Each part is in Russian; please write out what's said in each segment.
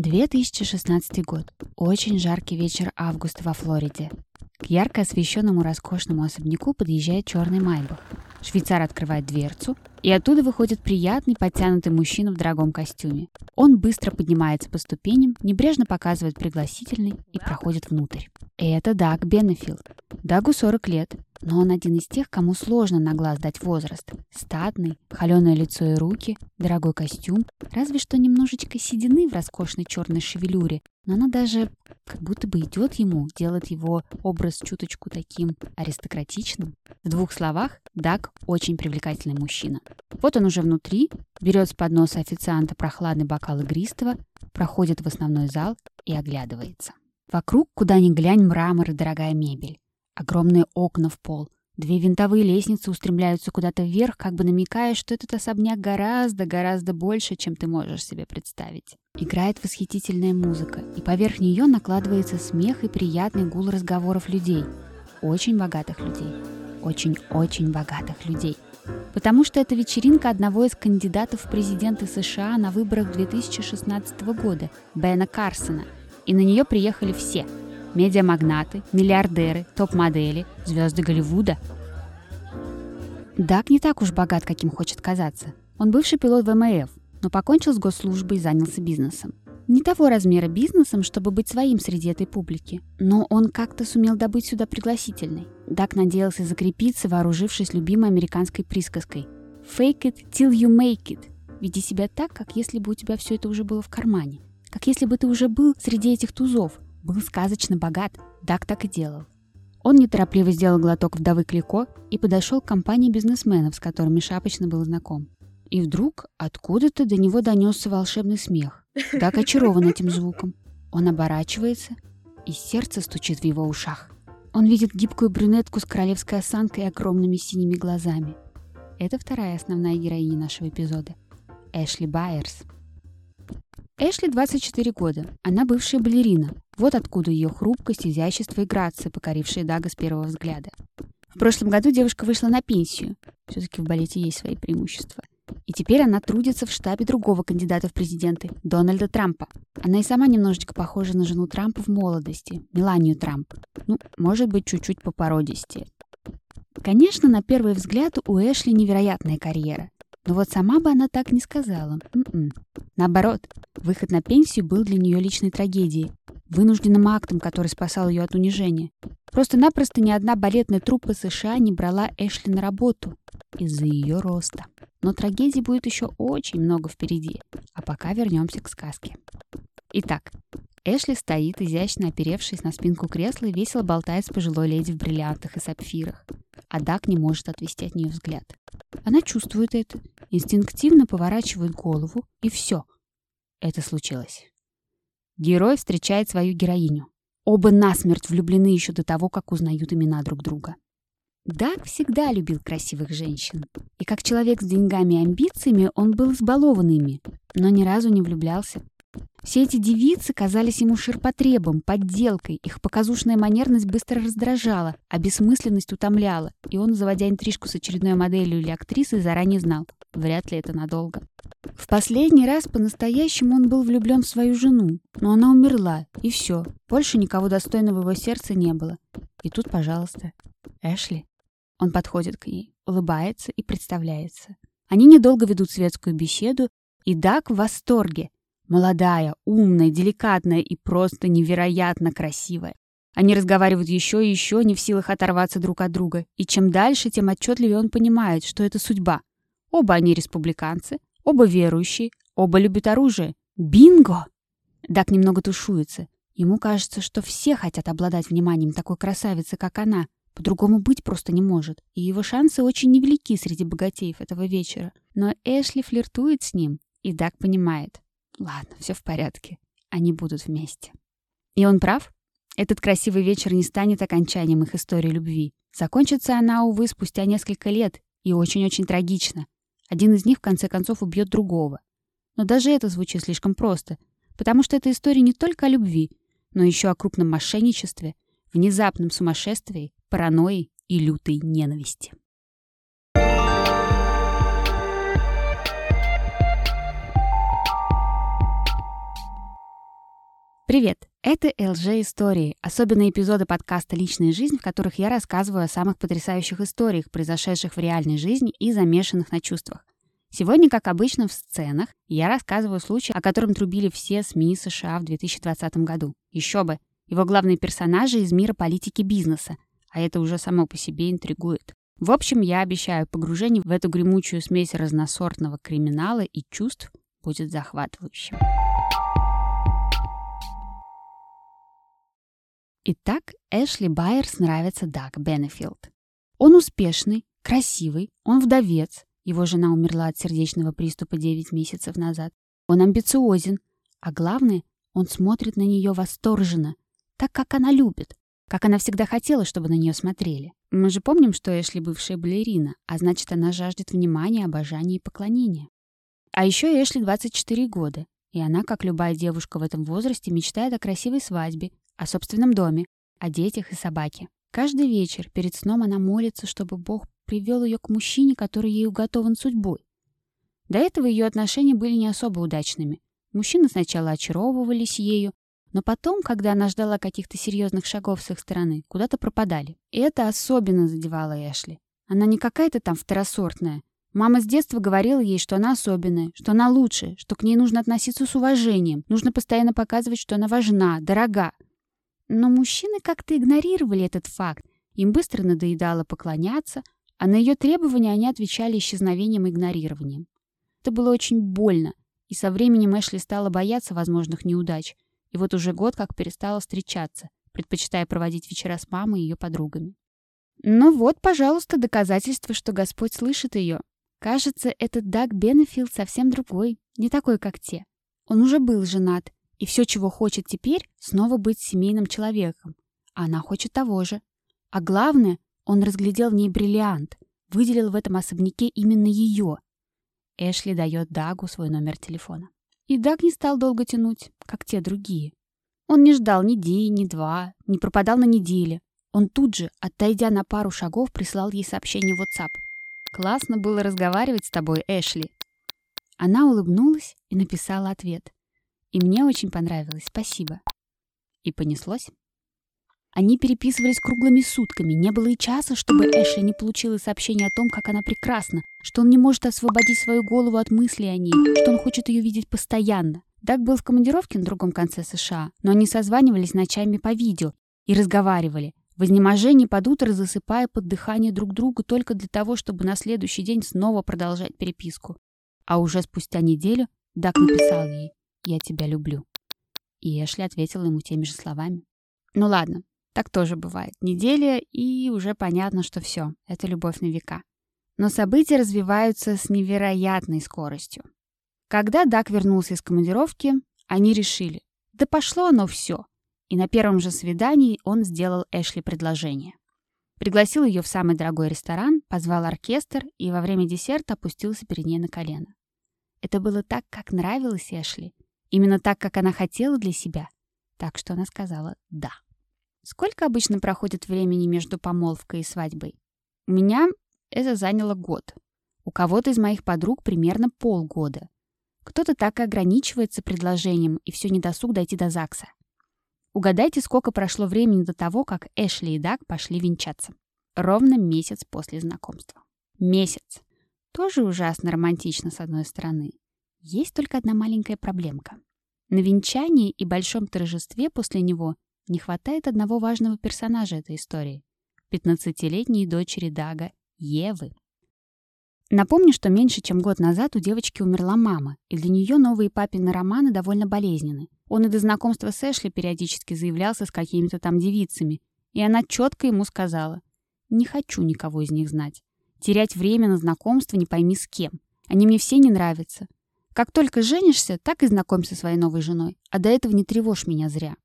2016 год. Очень жаркий вечер августа во Флориде. К ярко освещенному роскошному особняку подъезжает черный майбах. Швейцар открывает дверцу, и оттуда выходит приятный, подтянутый мужчина в дорогом костюме. Он быстро поднимается по ступеням, небрежно показывает пригласительный и проходит внутрь. Это Даг Беннефилд. Дагу 40 лет, но он один из тех, кому сложно на глаз дать возраст. Статный, холеное лицо и руки, дорогой костюм, разве что немножечко седины в роскошной черной шевелюре, но она даже как будто бы идет ему, делает его образ чуточку таким аристократичным. В двух словах, Даг очень привлекательный мужчина. Вот он уже внутри, берет с подноса официанта прохладный бокал игристого, проходит в основной зал и оглядывается. Вокруг, куда ни глянь, мрамор и дорогая мебель. Огромные окна в пол. Две винтовые лестницы устремляются куда-то вверх, как бы намекая, что этот особняк гораздо-гораздо больше, чем ты можешь себе представить. Играет восхитительная музыка, и поверх нее накладывается смех и приятный гул разговоров людей. Очень богатых людей. Очень-очень богатых людей. Потому что это вечеринка одного из кандидатов в президенты США на выборах 2016 года, Бена Карсона. И на нее приехали все – медиамагнаты, миллиардеры, топ-модели, звезды Голливуда. Дак не так уж богат, каким хочет казаться. Он бывший пилот ВМФ, но покончил с госслужбой и занялся бизнесом. Не того размера бизнесом, чтобы быть своим среди этой публики, но он как-то сумел добыть сюда пригласительный. Дак надеялся закрепиться, вооружившись любимой американской присказкой «Fake it till you make it». Веди себя так, как если бы у тебя все это уже было в кармане. Как если бы ты уже был среди этих тузов, был сказочно богат, Дак так и делал. Он неторопливо сделал глоток вдовы Клико и подошел к компании бизнесменов, с которыми шапочно был знаком. И вдруг откуда-то до него донесся волшебный смех. Дак очарован этим звуком. Он оборачивается, и сердце стучит в его ушах. Он видит гибкую брюнетку с королевской осанкой и огромными синими глазами. Это вторая основная героиня нашего эпизода. Эшли Байерс. Эшли 24 года. Она бывшая балерина. Вот откуда ее хрупкость, изящество и грация, покорившие Дага с первого взгляда. В прошлом году девушка вышла на пенсию. Все-таки в балете есть свои преимущества. И теперь она трудится в штабе другого кандидата в президенты, Дональда Трампа. Она и сама немножечко похожа на жену Трампа в молодости, Меланию Трамп. Ну, может быть, чуть-чуть по породисти. Конечно, на первый взгляд у Эшли невероятная карьера. Но вот сама бы она так не сказала. М-м. Наоборот, выход на пенсию был для нее личной трагедией, вынужденным актом, который спасал ее от унижения. Просто-напросто ни одна балетная труппа США не брала Эшли на работу из-за ее роста. Но трагедий будет еще очень много впереди. А пока вернемся к сказке. Итак, Эшли стоит, изящно оперевшись на спинку кресла и весело болтает с пожилой леди в бриллиантах и сапфирах. А Дак не может отвести от нее взгляд. Она чувствует это, инстинктивно поворачивает голову, и все. Это случилось. Герой встречает свою героиню. Оба насмерть влюблены еще до того, как узнают имена друг друга. Даг всегда любил красивых женщин. И как человек с деньгами и амбициями он был избалован но ни разу не влюблялся. Все эти девицы казались ему ширпотребом, подделкой, их показушная манерность быстро раздражала, а бессмысленность утомляла, и он, заводя интрижку с очередной моделью или актрисой, заранее знал, вряд ли это надолго. В последний раз по-настоящему он был влюблен в свою жену, но она умерла, и все, больше никого достойного его сердца не было. И тут, пожалуйста, Эшли. Он подходит к ней, улыбается и представляется. Они недолго ведут светскую беседу, и Дак в восторге – Молодая, умная, деликатная и просто невероятно красивая. Они разговаривают еще и еще, не в силах оторваться друг от друга. И чем дальше, тем отчетливее он понимает, что это судьба. Оба они республиканцы, оба верующие, оба любят оружие. Бинго! Дак немного тушуется. Ему кажется, что все хотят обладать вниманием такой красавицы, как она. По-другому быть просто не может. И его шансы очень невелики среди богатеев этого вечера. Но Эшли флиртует с ним, и Дак понимает. Ладно, все в порядке. Они будут вместе. И он прав. Этот красивый вечер не станет окончанием их истории любви. Закончится она, увы, спустя несколько лет, и очень-очень трагично. Один из них, в конце концов, убьет другого. Но даже это звучит слишком просто, потому что эта история не только о любви, но еще о крупном мошенничестве, внезапном сумасшествии, паранойи и лютой ненависти. Привет! Это LG Истории, особенные эпизоды подкаста «Личная жизнь», в которых я рассказываю о самых потрясающих историях, произошедших в реальной жизни и замешанных на чувствах. Сегодня, как обычно, в сценах я рассказываю случай, о котором трубили все СМИ США в 2020 году. Еще бы! Его главные персонажи из мира политики бизнеса, а это уже само по себе интригует. В общем, я обещаю, погружение в эту гремучую смесь разносортного криминала и чувств будет захватывающим. Итак, Эшли Байерс нравится Даг Беннефилд. Он успешный, красивый, он вдовец, его жена умерла от сердечного приступа 9 месяцев назад. Он амбициозен, а главное, он смотрит на нее восторженно, так, как она любит, как она всегда хотела, чтобы на нее смотрели. Мы же помним, что Эшли бывшая балерина, а значит, она жаждет внимания, обожания и поклонения. А еще Эшли 24 года, и она, как любая девушка в этом возрасте, мечтает о красивой свадьбе, о собственном доме, о детях и собаке. Каждый вечер перед сном она молится, чтобы Бог привел ее к мужчине, который ей уготован судьбой. До этого ее отношения были не особо удачными. Мужчины сначала очаровывались ею, но потом, когда она ждала каких-то серьезных шагов с их стороны, куда-то пропадали. И это особенно задевало Эшли. Она не какая-то там второсортная. Мама с детства говорила ей, что она особенная, что она лучше, что к ней нужно относиться с уважением, нужно постоянно показывать, что она важна, дорога. Но мужчины как-то игнорировали этот факт. Им быстро надоедало поклоняться, а на ее требования они отвечали исчезновением и игнорированием. Это было очень больно, и со временем Эшли стала бояться возможных неудач, и вот уже год как перестала встречаться, предпочитая проводить вечера с мамой и ее подругами. Ну вот, пожалуйста, доказательство, что Господь слышит ее. Кажется, этот Даг Бенефилд совсем другой, не такой, как те. Он уже был женат, и все, чего хочет теперь, снова быть семейным человеком. А она хочет того же. А главное, он разглядел в ней бриллиант, выделил в этом особняке именно ее. Эшли дает Дагу свой номер телефона. И Даг не стал долго тянуть, как те другие. Он не ждал ни день, ни два, не пропадал на неделе. Он тут же, отойдя на пару шагов, прислал ей сообщение в WhatsApp. «Классно было разговаривать с тобой, Эшли». Она улыбнулась и написала ответ. «И мне очень понравилось, спасибо». И понеслось. Они переписывались круглыми сутками. Не было и часа, чтобы Эшли не получила сообщение о том, как она прекрасна, что он не может освободить свою голову от мыслей о ней, что он хочет ее видеть постоянно. Даг был в командировке на другом конце США, но они созванивались ночами по видео и разговаривали, в изнеможении под утро засыпая под дыхание друг друга только для того, чтобы на следующий день снова продолжать переписку. А уже спустя неделю Даг написал ей «Я тебя люблю». И Эшли ответила ему теми же словами. Ну ладно, так тоже бывает. Неделя, и уже понятно, что все, это любовь на века. Но события развиваются с невероятной скоростью. Когда Дак вернулся из командировки, они решили, да пошло оно все. И на первом же свидании он сделал Эшли предложение. Пригласил ее в самый дорогой ресторан, позвал оркестр и во время десерта опустился перед ней на колено. Это было так, как нравилось Эшли. Именно так, как она хотела для себя. Так что она сказала «да». Сколько обычно проходит времени между помолвкой и свадьбой? У меня это заняло год. У кого-то из моих подруг примерно полгода. Кто-то так и ограничивается предложением, и все недосуг дойти до ЗАГСа. Угадайте, сколько прошло времени до того, как Эшли и Даг пошли венчаться. Ровно месяц после знакомства. Месяц. Тоже ужасно романтично, с одной стороны. Есть только одна маленькая проблемка. На венчании и большом торжестве после него не хватает одного важного персонажа этой истории — 15-летней дочери Дага, Евы. Напомню, что меньше чем год назад у девочки умерла мама, и для нее новые папины романы довольно болезненны. Он и до знакомства с Эшли периодически заявлялся с какими-то там девицами, и она четко ему сказала «Не хочу никого из них знать. Терять время на знакомство не пойми с кем. Они мне все не нравятся. Как только женишься, так и знакомься со своей новой женой, а до этого не тревожь меня зря».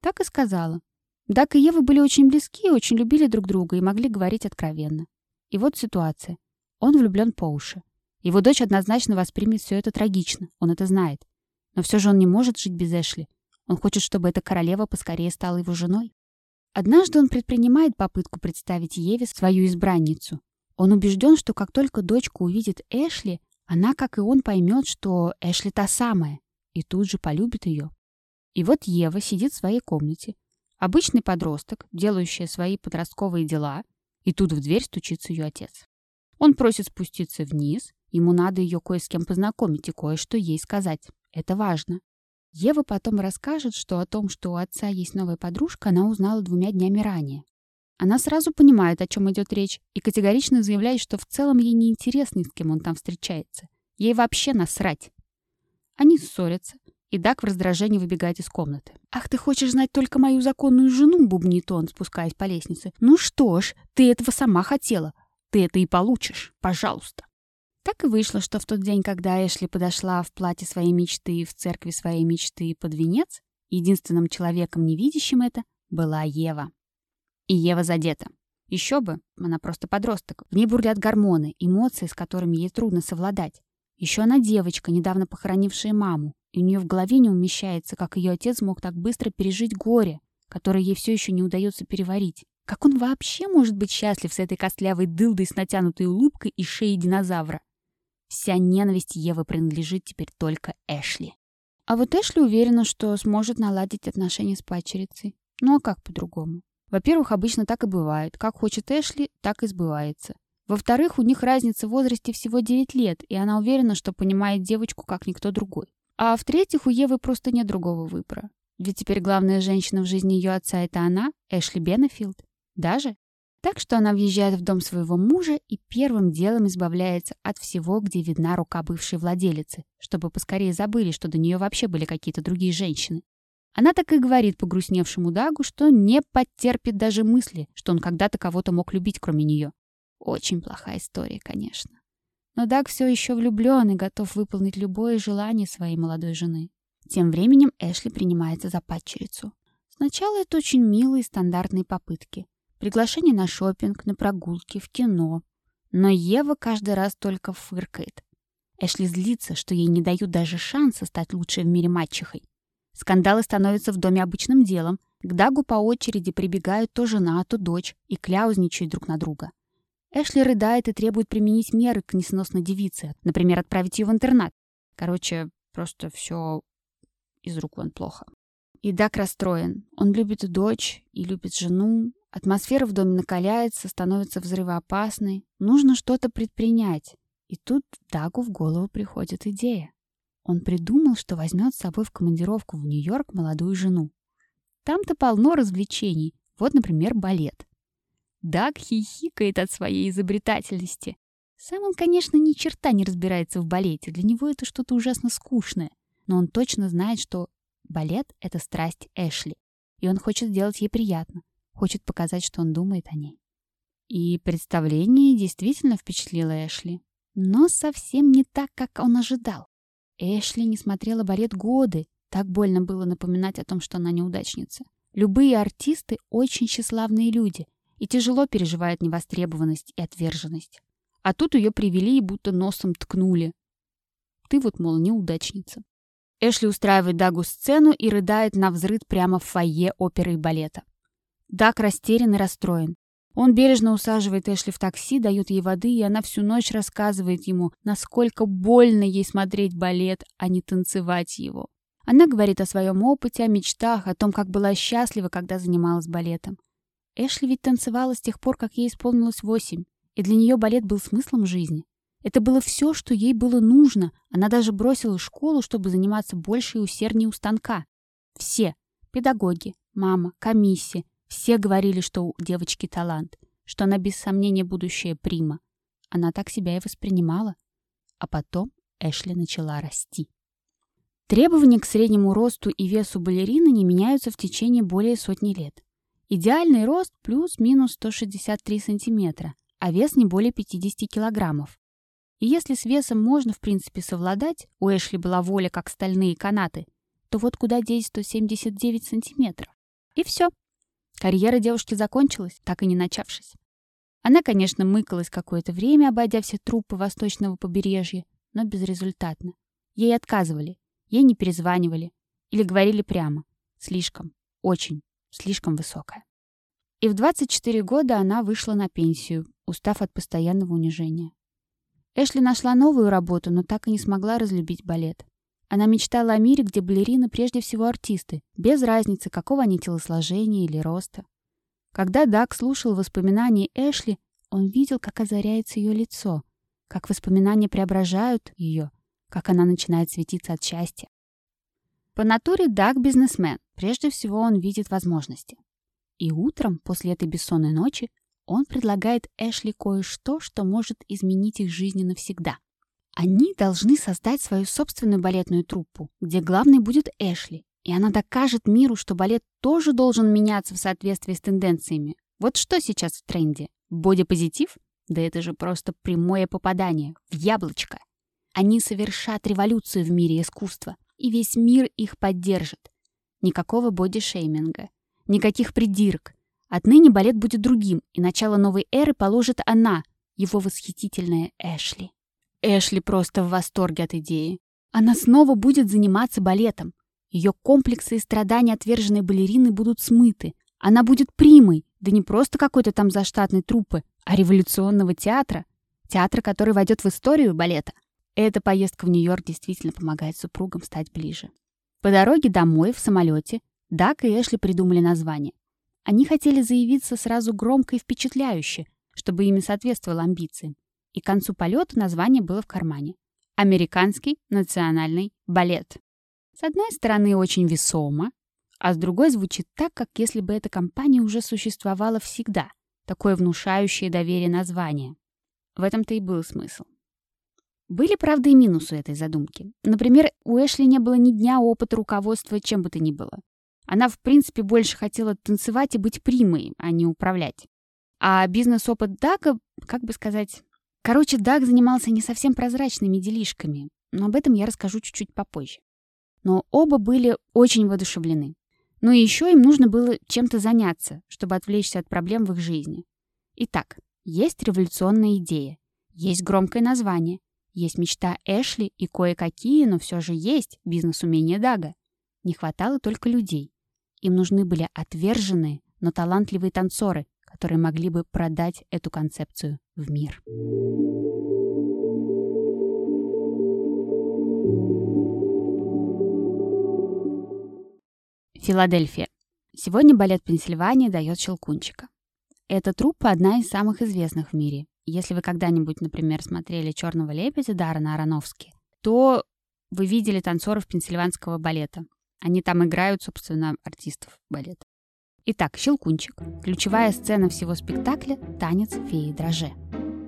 Так и сказала. Дак и Ева были очень близки, очень любили друг друга и могли говорить откровенно. И вот ситуация. Он влюблен по уши. Его дочь однозначно воспримет все это трагично, он это знает. Но все же он не может жить без Эшли. Он хочет, чтобы эта королева поскорее стала его женой. Однажды он предпринимает попытку представить Еве свою избранницу. Он убежден, что как только дочка увидит Эшли, она, как и он, поймет, что Эшли та самая, и тут же полюбит ее. И вот Ева сидит в своей комнате. Обычный подросток, делающий свои подростковые дела, и тут в дверь стучится ее отец. Он просит спуститься вниз, ему надо ее кое с кем познакомить и кое-что ей сказать. Это важно. Ева потом расскажет, что о том, что у отца есть новая подружка, она узнала двумя днями ранее. Она сразу понимает, о чем идет речь, и категорично заявляет, что в целом ей не интересно, с кем он там встречается. Ей вообще насрать. Они ссорятся, и Дак в раздражении выбегает из комнаты. «Ах, ты хочешь знать только мою законную жену?» — бубнит он, спускаясь по лестнице. «Ну что ж, ты этого сама хотела. Ты это и получишь. Пожалуйста». Так и вышло, что в тот день, когда Эшли подошла в платье своей мечты в церкви своей мечты под венец, единственным человеком, не видящим это, была Ева. И Ева задета. Еще бы, она просто подросток. В ней бурлят гормоны, эмоции, с которыми ей трудно совладать. Еще она девочка, недавно похоронившая маму, и у нее в голове не умещается, как ее отец мог так быстро пережить горе, которое ей все еще не удается переварить. Как он вообще может быть счастлив с этой костлявой дылдой с натянутой улыбкой и шеей динозавра? Вся ненависть Евы принадлежит теперь только Эшли. А вот Эшли уверена, что сможет наладить отношения с падчерицей. Ну а как по-другому? Во-первых, обычно так и бывает. Как хочет Эшли, так и сбывается. Во-вторых, у них разница в возрасте всего 9 лет, и она уверена, что понимает девочку как никто другой. А в-третьих, у Евы просто нет другого выбора. Ведь теперь главная женщина в жизни ее отца — это она, Эшли Беннефилд. Даже. Так что она въезжает в дом своего мужа и первым делом избавляется от всего, где видна рука бывшей владелицы, чтобы поскорее забыли, что до нее вообще были какие-то другие женщины. Она так и говорит погрустневшему Дагу, что не потерпит даже мысли, что он когда-то кого-то мог любить, кроме нее. Очень плохая история, конечно. Но Даг все еще влюблен и готов выполнить любое желание своей молодой жены. Тем временем Эшли принимается за падчерицу. Сначала это очень милые стандартные попытки. Приглашение на шопинг, на прогулки, в кино. Но Ева каждый раз только фыркает. Эшли злится, что ей не дают даже шанса стать лучшей в мире мачехой. Скандалы становятся в доме обычным делом. К Дагу по очереди прибегают то жена, то дочь и кляузничают друг на друга. Эшли рыдает и требует применить меры к несносной девице, например, отправить ее в интернат. Короче, просто все из рук вон плохо. И Даг расстроен. Он любит дочь и любит жену. Атмосфера в доме накаляется, становится взрывоопасной. Нужно что-то предпринять. И тут Дагу в голову приходит идея. Он придумал, что возьмет с собой в командировку в Нью-Йорк молодую жену. Там-то полно развлечений. Вот, например, балет. Даг хихикает от своей изобретательности. Сам он, конечно, ни черта не разбирается в балете. Для него это что-то ужасно скучное. Но он точно знает, что балет — это страсть Эшли. И он хочет сделать ей приятно. Хочет показать, что он думает о ней. И представление действительно впечатлило Эшли. Но совсем не так, как он ожидал. Эшли не смотрела балет годы. Так больно было напоминать о том, что она неудачница. Любые артисты — очень тщеславные люди и тяжело переживают невостребованность и отверженность. А тут ее привели и будто носом ткнули. Ты вот, мол, неудачница. Эшли устраивает Дагу сцену и рыдает на взрыд прямо в фойе оперы и балета. Даг растерян и расстроен. Он бережно усаживает Эшли в такси, дает ей воды, и она всю ночь рассказывает ему, насколько больно ей смотреть балет, а не танцевать его. Она говорит о своем опыте, о мечтах, о том, как была счастлива, когда занималась балетом. Эшли ведь танцевала с тех пор, как ей исполнилось восемь, и для нее балет был смыслом жизни. Это было все, что ей было нужно. Она даже бросила школу, чтобы заниматься больше и усерднее у станка. Все — педагоги, мама, комиссия, все говорили, что у девочки талант, что она без сомнения будущая прима. Она так себя и воспринимала. А потом Эшли начала расти. Требования к среднему росту и весу балерины не меняются в течение более сотни лет. Идеальный рост плюс-минус 163 сантиметра, а вес не более 50 килограммов. И если с весом можно, в принципе, совладать, у Эшли была воля, как стальные канаты, то вот куда деть 179 сантиметров? И все. Карьера девушки закончилась, так и не начавшись. Она, конечно, мыкалась какое-то время, обойдя все трупы восточного побережья, но безрезультатно. Ей отказывали, ей не перезванивали или говорили прямо. Слишком, очень, слишком высокая. И в 24 года она вышла на пенсию, устав от постоянного унижения. Эшли нашла новую работу, но так и не смогла разлюбить балет. Она мечтала о мире, где балерины прежде всего артисты, без разницы, какого они телосложения или роста. Когда Даг слушал воспоминания Эшли, он видел, как озаряется ее лицо, как воспоминания преображают ее, как она начинает светиться от счастья. По натуре Даг бизнесмен. Прежде всего он видит возможности. И утром, после этой бессонной ночи, он предлагает Эшли кое-что, что может изменить их жизни навсегда. Они должны создать свою собственную балетную труппу, где главной будет Эшли, и она докажет миру, что балет тоже должен меняться в соответствии с тенденциями. Вот что сейчас в тренде? Бодипозитив? Да это же просто прямое попадание, в яблочко. Они совершат революцию в мире искусства, и весь мир их поддержит. Никакого бодишейминга, никаких придирок, Отныне балет будет другим, и начало новой эры положит она, его восхитительная Эшли. Эшли просто в восторге от идеи. Она снова будет заниматься балетом. Ее комплексы и страдания отверженной балерины будут смыты. Она будет примой, да не просто какой-то там заштатной труппы, а революционного театра. Театра, который войдет в историю балета. Эта поездка в Нью-Йорк действительно помогает супругам стать ближе. По дороге домой в самолете Дак и Эшли придумали название. Они хотели заявиться сразу громко и впечатляюще, чтобы ими соответствовало амбициям. И к концу полета название было в кармане. Американский национальный балет. С одной стороны, очень весомо, а с другой звучит так, как если бы эта компания уже существовала всегда. Такое внушающее доверие название. В этом-то и был смысл. Были, правда, и минусы этой задумки. Например, у Эшли не было ни дня опыта руководства чем бы то ни было. Она, в принципе, больше хотела танцевать и быть примой, а не управлять. А бизнес-опыт Дага, как бы сказать... Короче, Даг занимался не совсем прозрачными делишками, но об этом я расскажу чуть-чуть попозже. Но оба были очень воодушевлены. Ну и еще им нужно было чем-то заняться, чтобы отвлечься от проблем в их жизни. Итак, есть революционная идея, есть громкое название, есть мечта Эшли и кое-какие, но все же есть бизнес-умения Дага. Не хватало только людей. Им нужны были отверженные, но талантливые танцоры, которые могли бы продать эту концепцию в мир. Филадельфия. Сегодня балет Пенсильвании дает Щелкунчика. Эта труппа одна из самых известных в мире. Если вы когда-нибудь, например, смотрели «Черного лебедя» Даррена Аронофски, то вы видели танцоров пенсильванского балета. Они там играют, собственно, артистов балета. Итак, «Щелкунчик». Ключевая сцена всего спектакля – танец феи дроже.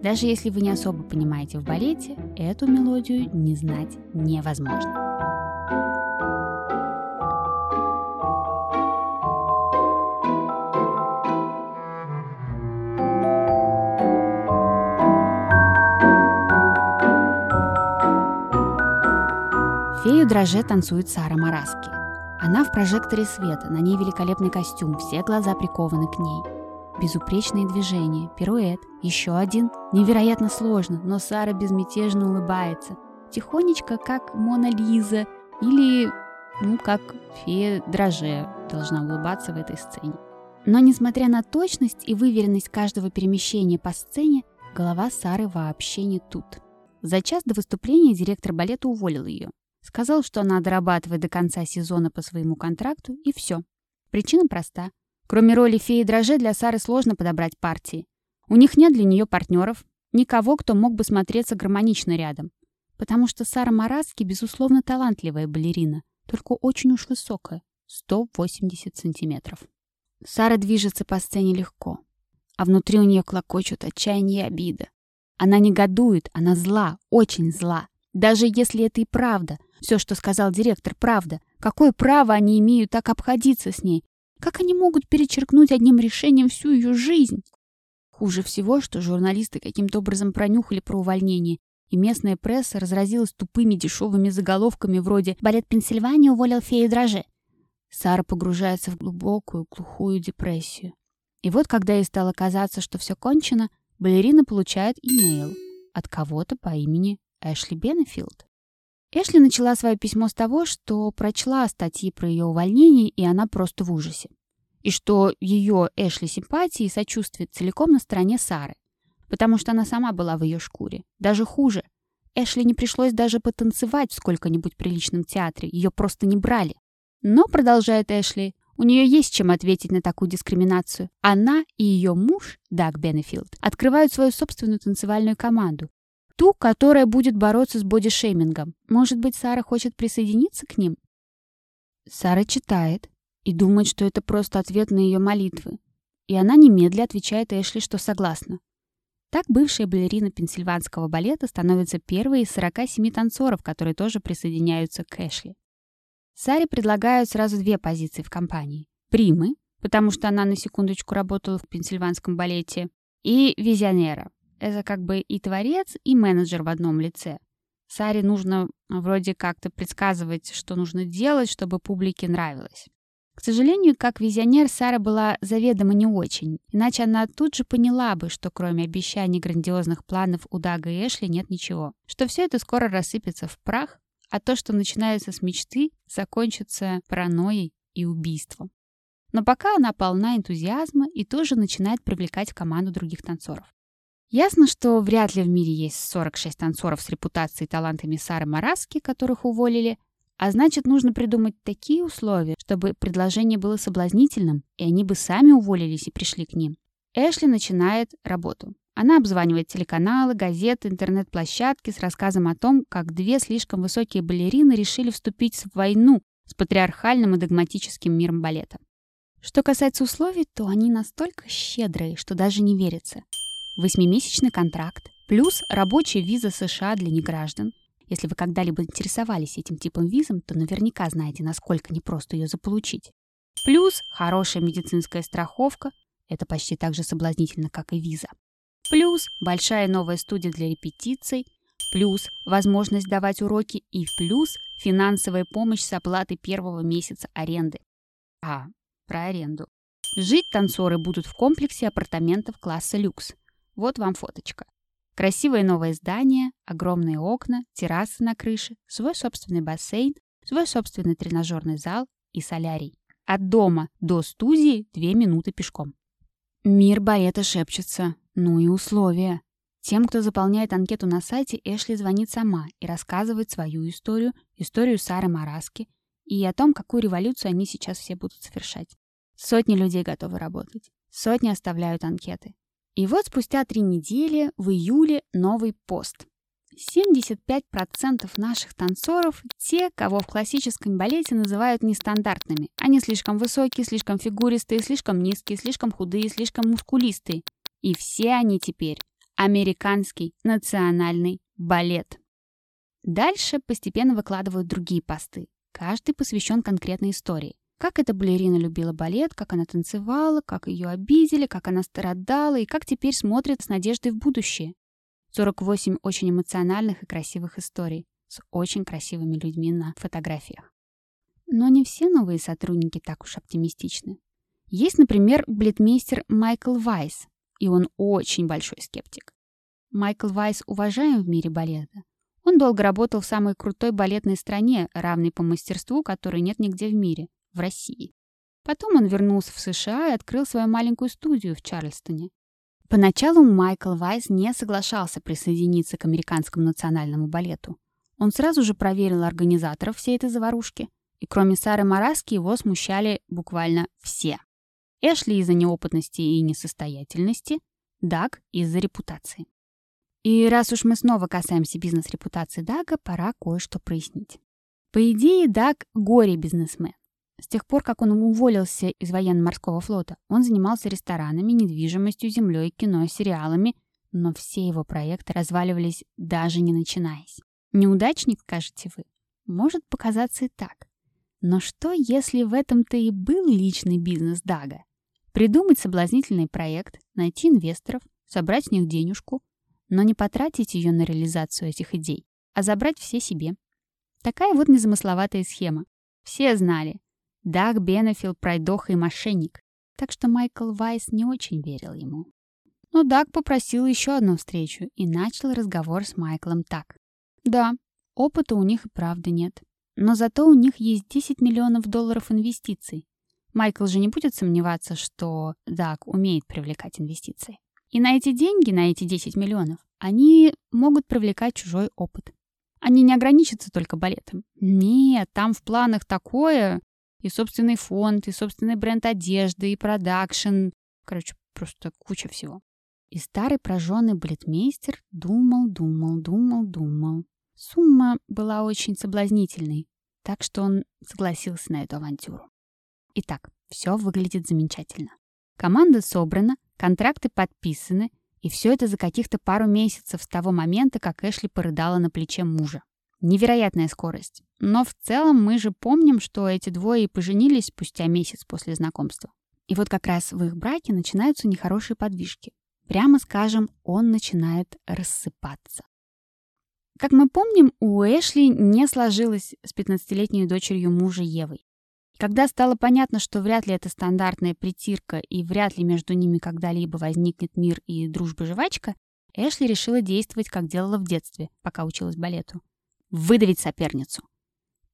Даже если вы не особо понимаете в балете, эту мелодию не знать невозможно. Фею дроже танцует Сара Мараски. Она в прожекторе света, на ней великолепный костюм, все глаза прикованы к ней. Безупречные движения, пируэт, еще один. Невероятно сложно, но Сара безмятежно улыбается. Тихонечко, как Мона Лиза или, ну, как фея Дроже должна улыбаться в этой сцене. Но несмотря на точность и выверенность каждого перемещения по сцене, голова Сары вообще не тут. За час до выступления директор балета уволил ее. Сказал, что она дорабатывает до конца сезона по своему контракту, и все. Причина проста. Кроме роли феи дроже, для Сары сложно подобрать партии. У них нет для нее партнеров, никого, кто мог бы смотреться гармонично рядом. Потому что Сара Мараски, безусловно, талантливая балерина, только очень уж высокая, 180 сантиметров. Сара движется по сцене легко, а внутри у нее клокочут отчаяние и обида. Она негодует, она зла, очень зла. Даже если это и правда, все, что сказал директор, правда. Какое право они имеют так обходиться с ней? Как они могут перечеркнуть одним решением всю ее жизнь? Хуже всего, что журналисты каким-то образом пронюхали про увольнение, и местная пресса разразилась тупыми дешевыми заголовками вроде «Балет Пенсильвании уволил фею дроже». Сара погружается в глубокую, глухую депрессию. И вот, когда ей стало казаться, что все кончено, балерина получает имейл от кого-то по имени Эшли Бенефилд. Эшли начала свое письмо с того, что прочла статьи про ее увольнение, и она просто в ужасе. И что ее Эшли симпатии и сочувствие целиком на стороне Сары, потому что она сама была в ее шкуре. Даже хуже. Эшли не пришлось даже потанцевать в сколько-нибудь приличном театре, ее просто не брали. Но, продолжает Эшли, у нее есть чем ответить на такую дискриминацию. Она и ее муж, Даг Бенефилд, открывают свою собственную танцевальную команду. Ту, которая будет бороться с бодишеймингом. Может быть, Сара хочет присоединиться к ним? Сара читает и думает, что это просто ответ на ее молитвы. И она немедля отвечает Эшли, что согласна. Так бывшая балерина пенсильванского балета становится первой из 47 танцоров, которые тоже присоединяются к Эшли. Саре предлагают сразу две позиции в компании. Примы, потому что она на секундочку работала в пенсильванском балете, и визионера. Это как бы и творец, и менеджер в одном лице. Саре нужно вроде как-то предсказывать, что нужно делать, чтобы публике нравилось. К сожалению, как визионер, Сара была заведомо не очень, иначе она тут же поняла бы, что кроме обещаний грандиозных планов у Дага и Эшли нет ничего, что все это скоро рассыпется в прах, а то, что начинается с мечты, закончится паранойей и убийством. Но пока она полна энтузиазма и тоже начинает привлекать в команду других танцоров. Ясно, что вряд ли в мире есть 46 танцоров с репутацией и талантами Сары Мараски, которых уволили, а значит, нужно придумать такие условия, чтобы предложение было соблазнительным, и они бы сами уволились и пришли к ним. Эшли начинает работу. Она обзванивает телеканалы, газеты, интернет-площадки с рассказом о том, как две слишком высокие балерины решили вступить в войну с патриархальным и догматическим миром балета. Что касается условий, то они настолько щедрые, что даже не верится. Восьмимесячный контракт, плюс рабочая виза США для неграждан. Если вы когда-либо интересовались этим типом визом, то наверняка знаете, насколько непросто ее заполучить. Плюс хорошая медицинская страховка, это почти так же соблазнительно, как и виза. Плюс большая новая студия для репетиций, плюс возможность давать уроки и плюс финансовая помощь с оплатой первого месяца аренды. А, про аренду. Жить танцоры будут в комплексе апартаментов класса люкс. Вот вам фоточка. Красивое новое здание, огромные окна, террасы на крыше, свой собственный бассейн, свой собственный тренажерный зал и солярий. От дома до студии две минуты пешком. Мир балета шепчется. Ну и условия. Тем, кто заполняет анкету на сайте, Эшли звонит сама и рассказывает свою историю, историю Сары Мараски и о том, какую революцию они сейчас все будут совершать. Сотни людей готовы работать. Сотни оставляют анкеты. И вот спустя три недели, в июле, новый пост. 75% наших танцоров – те, кого в классическом балете называют нестандартными. Они слишком высокие, слишком фигуристые, слишком низкие, слишком худые, слишком мускулистые. И все они теперь американский национальный балет. Дальше постепенно выкладывают другие посты. Каждый посвящен конкретной истории. Как эта балерина любила балет, как она танцевала, как ее обидели, как она страдала и как теперь смотрит с надеждой в будущее. 48 очень эмоциональных и красивых историй с очень красивыми людьми на фотографиях. Но не все новые сотрудники так уж оптимистичны. Есть, например, балетмейстер Майкл Вайс, и он очень большой скептик. Майкл Вайс уважаем в мире балета. Он долго работал в самой крутой балетной стране, равной по мастерству, которой нет нигде в мире, в России. Потом он вернулся в США и открыл свою маленькую студию в Чарльстоне. Поначалу Майкл Вайс не соглашался присоединиться к американскому национальному балету. Он сразу же проверил организаторов всей этой заварушки, и кроме Сары Мараски его смущали буквально все. Эшли из-за неопытности и несостоятельности, Даг из-за репутации. И раз уж мы снова касаемся бизнес-репутации Дага, пора кое-что прояснить. По идее, Даг — горе-бизнесмен. С тех пор, как он уволился из военно-морского флота, он занимался ресторанами, недвижимостью, землей, кино, сериалами, но все его проекты разваливались, даже не начинаясь. Неудачник, скажете вы? Может показаться и так. Но что, если в этом-то и был личный бизнес Дага? Придумать соблазнительный проект, найти инвесторов, собрать с них денежку, но не потратить ее на реализацию этих идей, а забрать все себе. Такая вот незамысловатая схема. Все знали. Даг Бенефилд пройдоха и мошенник, так что Майкл Вайс не очень верил ему. Но Даг попросил еще одну встречу и начал разговор с Майклом так. Да, опыта у них и правда нет. Но зато у них есть 10 миллионов долларов инвестиций, Майкл же не будет сомневаться, что Даг умеет привлекать инвестиции. И на эти деньги, на эти 10 миллионов, они могут привлекать чужой опыт. Они не ограничатся только балетом. Нет, там в планах такое, и собственный фонд, и собственный бренд одежды, и продакшн. Короче, просто куча всего. И старый прожженный балетмейстер думал, думал, думал, думал. Сумма была очень соблазнительной, так что он согласился на эту авантюру. Итак, все выглядит замечательно. Команда собрана, контракты подписаны, и все это за каких-то пару месяцев с того момента, как Эшли порыдала на плече мужа. Невероятная скорость. Но в целом мы же помним, что эти двое и поженились спустя месяц после знакомства. И вот как раз в их браке начинаются нехорошие подвижки. Прямо скажем, он начинает рассыпаться. Как мы помним, у Эшли не сложилось с 15-летней дочерью мужа Евой. Когда стало понятно, что вряд ли это стандартная притирка и вряд ли между ними когда-либо возникнет мир и дружба-жвачка, Эшли решила действовать, как делала в детстве, пока училась балету. Выдавить соперницу.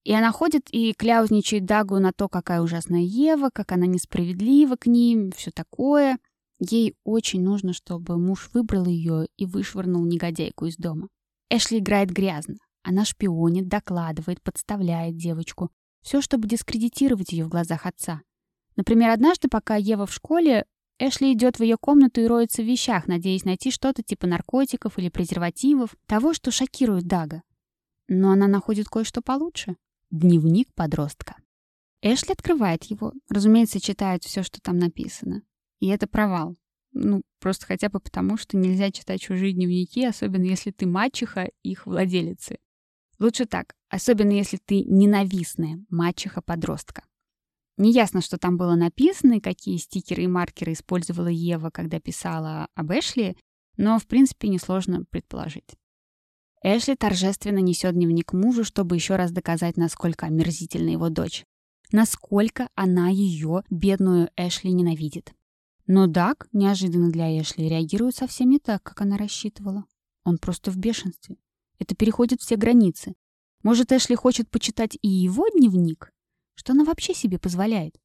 И она ходит и кляузничает Дагу на то, какая ужасная Ева, как она несправедлива к ним, все такое. Ей очень нужно, чтобы муж выбрал ее и вышвырнул негодяйку из дома. Эшли играет грязно. Она шпионит, докладывает, подставляет девочку. Все, чтобы дискредитировать ее в глазах отца. Например, однажды, пока Ева в школе, Эшли идет в ее комнату и роется в вещах, надеясь найти что-то типа наркотиков или презервативов, того, что шокирует Дага. Но она находит кое-что получше. Дневник подростка. Эшли открывает его, разумеется, читает все, что там написано. И это провал. Ну, просто хотя бы потому, что нельзя читать чужие дневники, особенно если ты мачеха их владелицы. Лучше так, особенно если ты ненавистная мачеха-подростка. Неясно, что там было написано и какие стикеры и маркеры использовала Ева, когда писала об Эшли, но, в принципе, несложно предположить. Эшли торжественно несет дневник мужу, чтобы еще раз доказать, насколько омерзительна его дочь. Насколько она ее, бедную Эшли, ненавидит. Но Даг, неожиданно для Эшли, реагирует совсем не так, как она рассчитывала. Он просто в бешенстве. Это переходит все границы. Может, Эшли хочет почитать и его дневник? Что она вообще себе позволяет?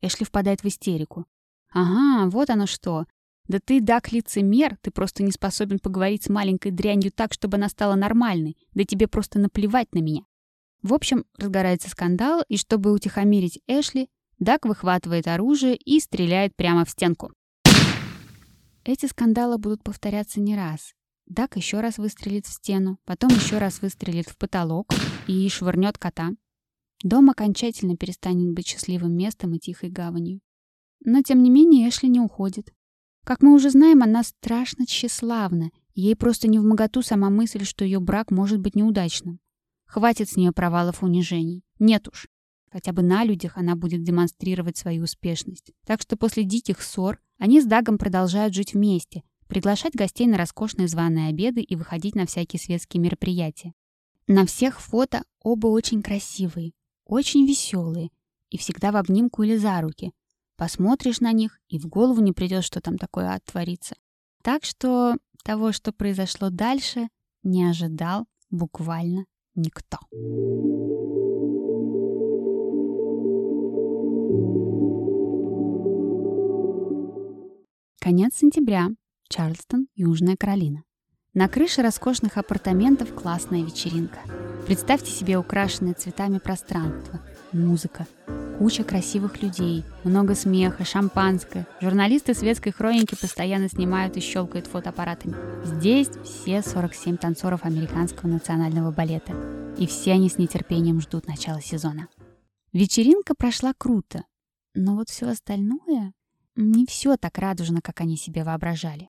Эшли впадает в истерику. Ага, вот оно что. Да ты, Дак, лицемер, ты просто не способен поговорить с маленькой дрянью так, чтобы она стала нормальной. Да тебе просто наплевать на меня. В общем, разгорается скандал, и чтобы утихомирить Эшли, Дак выхватывает оружие и стреляет прямо в стенку. Эти скандалы будут повторяться не раз, Дак еще раз выстрелит в стену, потом еще раз выстрелит в потолок и швырнет кота. Дом окончательно перестанет быть счастливым местом и тихой гаванью. Но, тем не менее, Эшли не уходит. Как мы уже знаем, она страшно тщеславна, ей просто не в сама мысль, что ее брак может быть неудачным. Хватит с нее провалов унижений. Нет уж. Хотя бы на людях она будет демонстрировать свою успешность. Так что после диких ссор они с Дагом продолжают жить вместе, приглашать гостей на роскошные званые обеды и выходить на всякие светские мероприятия. На всех фото оба очень красивые, очень веселые и всегда в обнимку или за руки. Посмотришь на них, и в голову не придет, что там такое оттворится. Так что того, что произошло дальше, не ожидал буквально никто. Конец сентября. Чарльстон, Южная Каролина. На крыше роскошных апартаментов классная вечеринка. Представьте себе украшенное цветами пространство, музыка, куча красивых людей, много смеха, шампанское. Журналисты светской хроники постоянно снимают и щелкают фотоаппаратами. Здесь все 47 танцоров американского национального балета. И все они с нетерпением ждут начала сезона. Вечеринка прошла круто, но вот все остальное не все так радужно, как они себе воображали.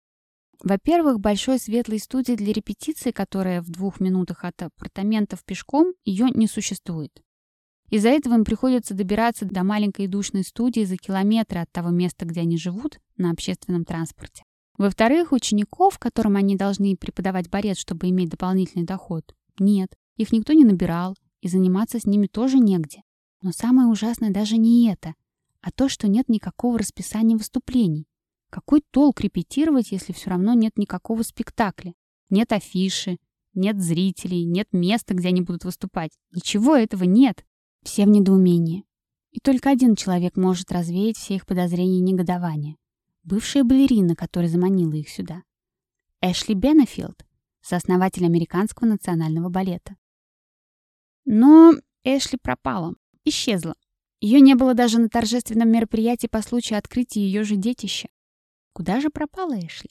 Во-первых, большой светлой студии для репетиции, которая в двух минутах от апартаментов пешком, ее не существует. Из-за этого им приходится добираться до маленькой душной студии за километры от того места, где они живут, на общественном транспорте. Во-вторых, учеников, которым они должны преподавать балет, чтобы иметь дополнительный доход, нет. Их никто не набирал, и заниматься с ними тоже негде. Но самое ужасное даже не это, а то, что нет никакого расписания выступлений. Какой толк репетировать, если все равно нет никакого спектакля? Нет афиши, нет зрителей, нет места, где они будут выступать. Ничего этого нет. Все в недоумении. И только один человек может развеять все их подозрения и негодования. Бывшая балерина, которая заманила их сюда. Эшли Беннефилд, сооснователь Американского национального балета. Но Эшли пропала, исчезла. Ее не было даже на торжественном мероприятии по случаю открытия ее же детища. Куда же пропала Эшли?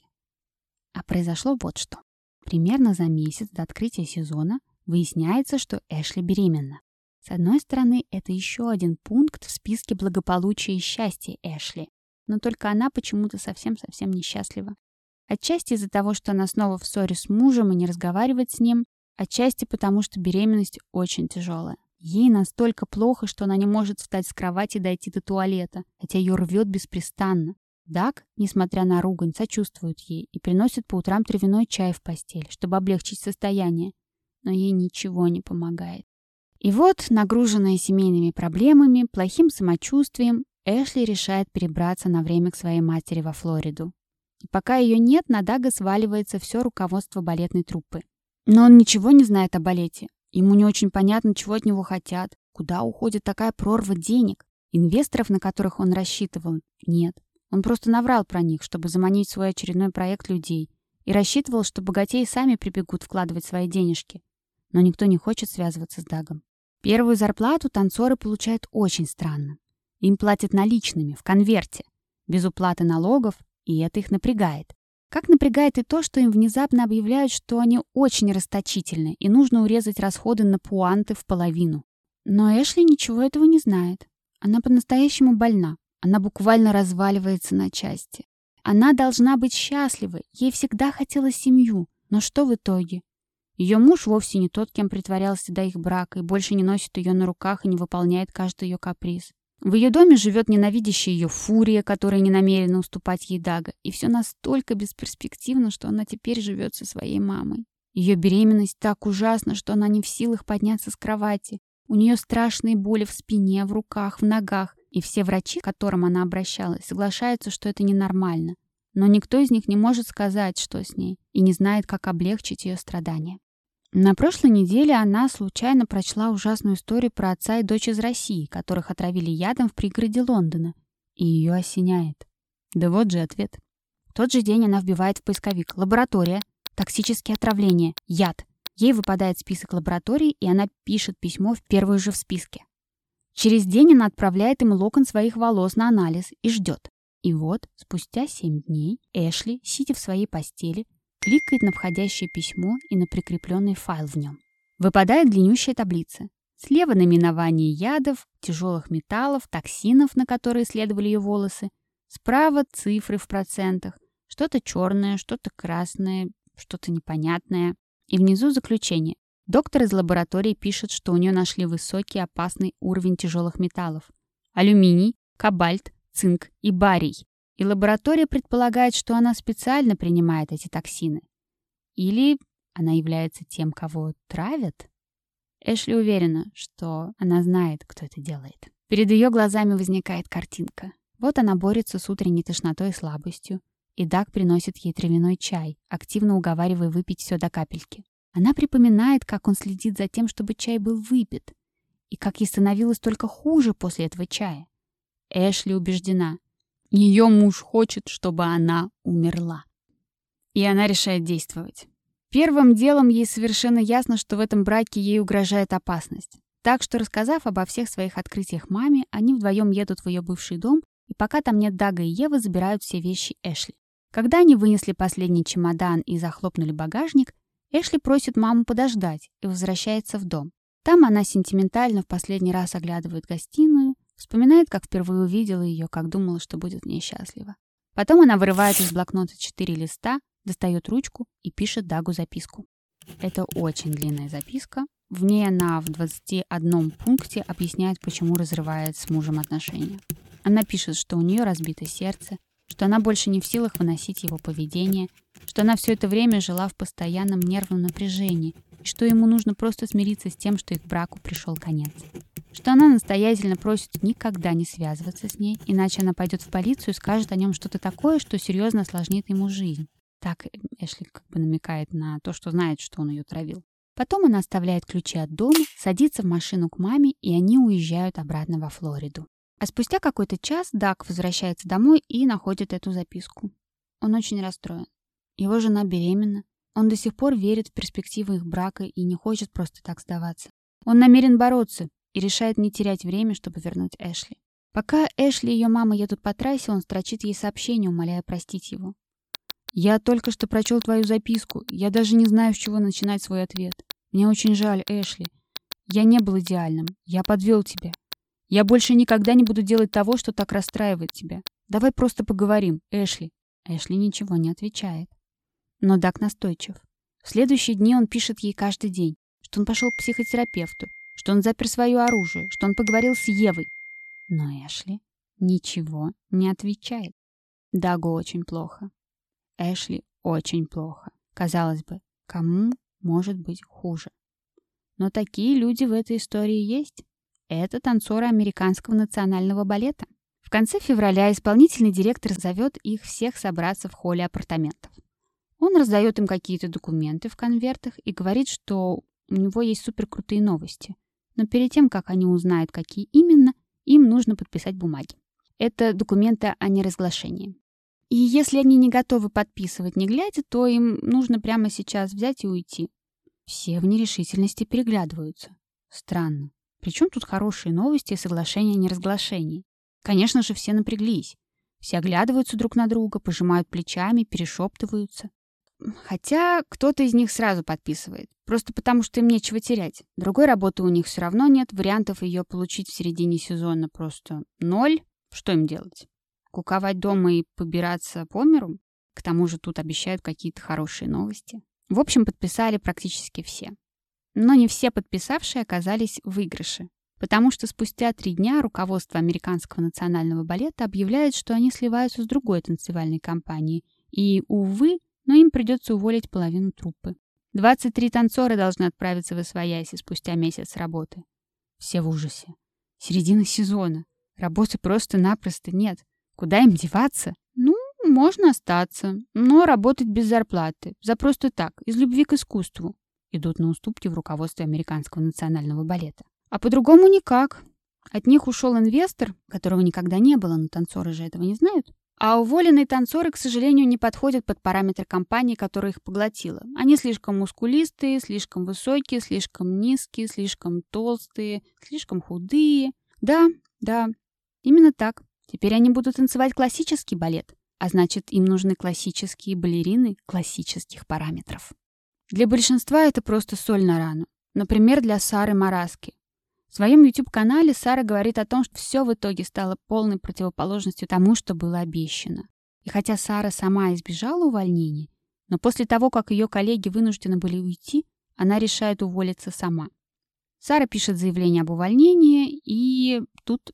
А произошло вот что. Примерно за месяц до открытия сезона выясняется, что Эшли беременна. С одной стороны, это еще один пункт в списке благополучия и счастья Эшли. Но только она почему-то совсем-совсем несчастлива. Отчасти из-за того, что она снова в ссоре с мужем и не разговаривает с ним, отчасти потому, что беременность очень тяжелая. Ей настолько плохо, что она не может встать с кровати и дойти до туалета, хотя ее рвет беспрестанно. Дак, несмотря на ругань, сочувствует ей и приносит по утрам травяной чай в постель, чтобы облегчить состояние. Но ей ничего не помогает. И вот, нагруженная семейными проблемами, плохим самочувствием, Эшли решает перебраться на время к своей матери во Флориду. И пока ее нет, на Дага сваливается все руководство балетной труппы. Но он ничего не знает о балете. Ему не очень понятно, чего от него хотят, куда уходит такая прорва денег. Инвесторов, на которых он рассчитывал, нет. Он просто наврал про них, чтобы заманить свой очередной проект людей, и рассчитывал, что богатеи сами прибегут вкладывать свои денежки. Но никто не хочет связываться с Дагом. Первую зарплату танцоры получают очень странно. Им платят наличными, в конверте, без уплаты налогов, и это их напрягает. Как напрягает и то, что им внезапно объявляют, что они очень расточительны, и нужно урезать расходы на пуанты в половину. Но Эшли ничего этого не знает. Она по-настоящему больна. Она буквально разваливается на части. Она должна быть счастливой, ей всегда хотелось семью. Но что в итоге? Ее муж вовсе не тот, кем притворялся до их брака, и больше не носит ее на руках и не выполняет каждый ее каприз. В ее доме живет ненавидящая ее фурия, которая не намерена уступать ей Дага, и все настолько бесперспективно, что она теперь живет со своей мамой. Ее беременность так ужасна, что она не в силах подняться с кровати. У нее страшные боли в спине, в руках, в ногах, и все врачи, к которым она обращалась, соглашаются, что это ненормально. Но никто из них не может сказать, что с ней, и не знает, как облегчить ее страдания. На прошлой неделе она случайно прочла ужасную историю про отца и дочь из России, которых отравили ядом в пригороде Лондона, и ее осеняет. Да вот же ответ. В тот же день она вбивает в поисковик «Лаборатория», «Токсические отравления», «Яд». Ей выпадает список лабораторий, и она пишет письмо в первую же в списке. Через день она отправляет им локон своих волос на анализ и ждет. И вот, спустя семь дней, Эшли, сидя в своей постели, кликает на входящее письмо и на прикрепленный файл в нем. Выпадает длиннющая таблица. Слева наименование ядов, тяжелых металлов, токсинов, на которые следовали ее волосы. Справа цифры в процентах. Что-то черное, что-то красное, что-то непонятное. И внизу заключение. Доктор из лаборатории пишет, что у нее нашли высокий опасный уровень тяжелых металлов. Алюминий, кобальт, цинк и барий. И лаборатория предполагает, что она специально принимает эти токсины. Или она является тем, кого травят? Эшли уверена, что она знает, кто это делает. Перед ее глазами возникает картинка. Вот она борется с утренней тошнотой и слабостью, и Даг приносит ей травяной чай, активно уговаривая выпить все до капельки. Она припоминает, как он следит за тем, чтобы чай был выпит, и как ей становилось только хуже после этого чая. Эшли убеждена, ее муж хочет, чтобы она умерла. И она решает действовать. Первым делом ей совершенно ясно, что в этом браке ей угрожает опасность. Так что, рассказав обо всех своих открытиях маме, они вдвоем едут в ее бывший дом, и пока там нет Дага и Евы, забирают все вещи Эшли. Когда они вынесли последний чемодан и захлопнули багажник, Эшли просит маму подождать и возвращается в дом. Там она сентиментально в последний раз оглядывает гостиную, вспоминает, как впервые увидела ее, как думала, что будет в ней счастлива. Потом она вырывает из блокнота четыре листа, достает ручку и пишет Дагу записку. Это очень длинная записка. В ней она в 21 пункте объясняет, почему разрывает с мужем отношения. Она пишет, что у нее разбито сердце, что она больше не в силах выносить его поведение, что она все это время жила в постоянном нервном напряжении, и что ему нужно просто смириться с тем, что их браку пришел конец. Что она настоятельно просит никогда не связываться с ней, иначе она пойдет в полицию и скажет о нем что-то такое, что серьезно осложнит ему жизнь. Так Эшли как бы намекает на то, что знает, что он ее травил. Потом она оставляет ключи от дома, садится в машину к маме, и они уезжают обратно во Флориду. А спустя какой-то час Дак возвращается домой и находит эту записку. Он очень расстроен. Его жена беременна, Он до сих пор верит в перспективы их брака и не хочет просто так сдаваться. Он намерен бороться и решает не терять время, чтобы вернуть Эшли. Пока Эшли и ее мама едут по трассе, он строчит ей сообщение, умоляя простить его. «Я только что прочел твою записку. Я даже не знаю, с чего начинать свой ответ. Мне очень жаль, Эшли. Я не был идеальным. Я подвел тебя. Я больше никогда не буду делать того, что так расстраивает тебя. Давай просто поговорим, Эшли». Эшли ничего не отвечает. Но Дак настойчив. В следующие дни он пишет ей каждый день, что он пошел к психотерапевту, что он запер свое оружие, что он поговорил с Евой, но Эшли ничего не отвечает. Дагу очень плохо. Эшли очень плохо. Казалось бы, кому может быть хуже? Но такие люди в этой истории есть. Это танцоры американского национального балета. В конце февраля исполнительный директор зовет их всех собраться в холле апартаментов. Он раздает им какие-то документы в конвертах и говорит, что у него есть суперкрутые новости. Но перед тем, как они узнают, какие именно, им нужно подписать бумаги. Это документы о неразглашении. И если они не готовы подписывать не глядя, то им нужно прямо сейчас взять и уйти. Все в нерешительности переглядываются. Странно. Причем тут хорошие новости и соглашение о неразглашении? Конечно же, все напряглись. Все оглядываются друг на друга, пожимают плечами, перешептываются. Хотя кто-то из них сразу подписывает, просто потому что им нечего терять. Другой работы у них все равно нет, вариантов ее получить в середине сезона просто ноль. Что им делать? Куковать дома и побираться по миру? К тому же тут обещают какие-то хорошие новости. В общем, подписали практически все. Но не все подписавшие оказались в выигрыше, потому что спустя три дня руководство Американского национального балета объявляет, что они сливаются с другой танцевальной компанией, и, увы, но им придется уволить половину труппы. 23 танцора должны отправиться в Освояси спустя месяц работы. Все в ужасе. Середина сезона. Работы просто-напросто нет. Куда им деваться? Ну, можно остаться, но работать без зарплаты. За просто так, из любви к искусству. Идут на уступки в руководстве Американского национального балета. А по-другому никак. От них ушел инвестор, которого никогда не было, но танцоры же этого не знают. А уволенные танцоры, к сожалению, не подходят под параметры компании, которая их поглотила. Они слишком мускулистые, слишком высокие, слишком низкие, слишком толстые, слишком худые. Да, да, именно так. Теперь они будут танцевать классический балет, а значит, им нужны классические балерины классических параметров. Для большинства это просто соль на рану. Например, для Сары Мараски. В своем YouTube-канале Сара говорит о том, что все в итоге стало полной противоположностью тому, что было обещано. И хотя Сара сама избежала увольнения, но после того, как ее коллеги вынуждены были уйти, она решает уволиться сама. Сара пишет заявление об увольнении, и тут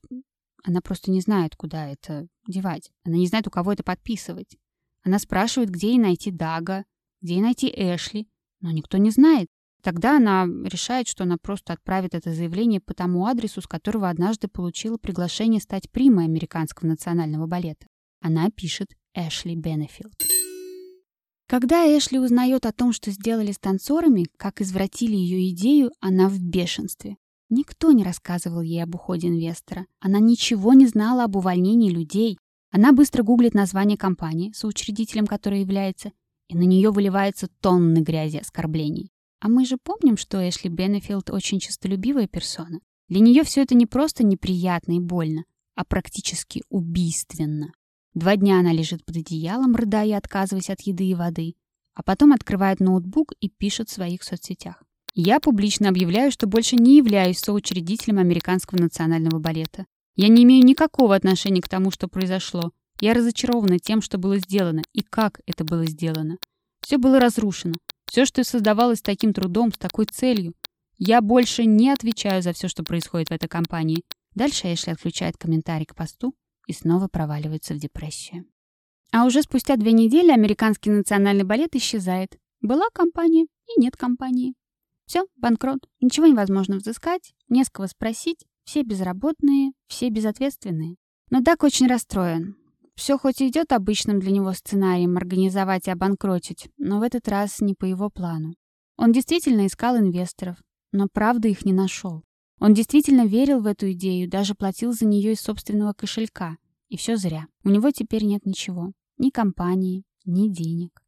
она просто не знает, куда это девать. Она не знает, у кого это подписывать. Она спрашивает, где ей найти Дага, где ей найти Эшли, но никто не знает. Тогда она решает, что она просто отправит это заявление по тому адресу, с которого однажды получила приглашение стать примой американского национального балета. Она пишет Эшли Бенефилд. Когда Эшли узнает о том, что сделали с танцорами, как извратили ее идею, она в бешенстве. Никто не рассказывал ей об уходе инвестора. Она ничего не знала об увольнении людей. Она быстро гуглит название компании, соучредителем которой является, и на нее выливается тонны грязи оскорблений. А мы же помним, что Эшли Беннефилд очень честолюбивая персона. Для нее все это не просто неприятно и больно, а практически убийственно. Два дня она лежит под одеялом, рыдая отказываясь от еды и воды, а потом открывает ноутбук и пишет в своих соцсетях. Я публично объявляю, что больше не являюсь соучредителем Американского национального балета. Я не имею никакого отношения к тому, что произошло. Я разочарована тем, что было сделано и как это было сделано. Все было разрушено. Все, что создавалось таким трудом, с такой целью. Я больше не отвечаю за все, что происходит в этой компании. Дальше Эшли отключает комментарий к посту и снова проваливается в депрессию. А уже спустя две недели американский национальный балет исчезает. Была компания и нет компании. Все, банкрот. Ничего невозможно взыскать, не с кого спросить. Все безработные, все безответственные. Но Дак очень расстроен. Все хоть и идет обычным для него сценарием организовать и обанкротить, но в этот раз не по его плану. Он действительно искал инвесторов, но правда их не нашел. Он действительно верил в эту идею, даже платил за нее из собственного кошелька. И все зря. У него теперь нет ничего. Ни компании, ни денег.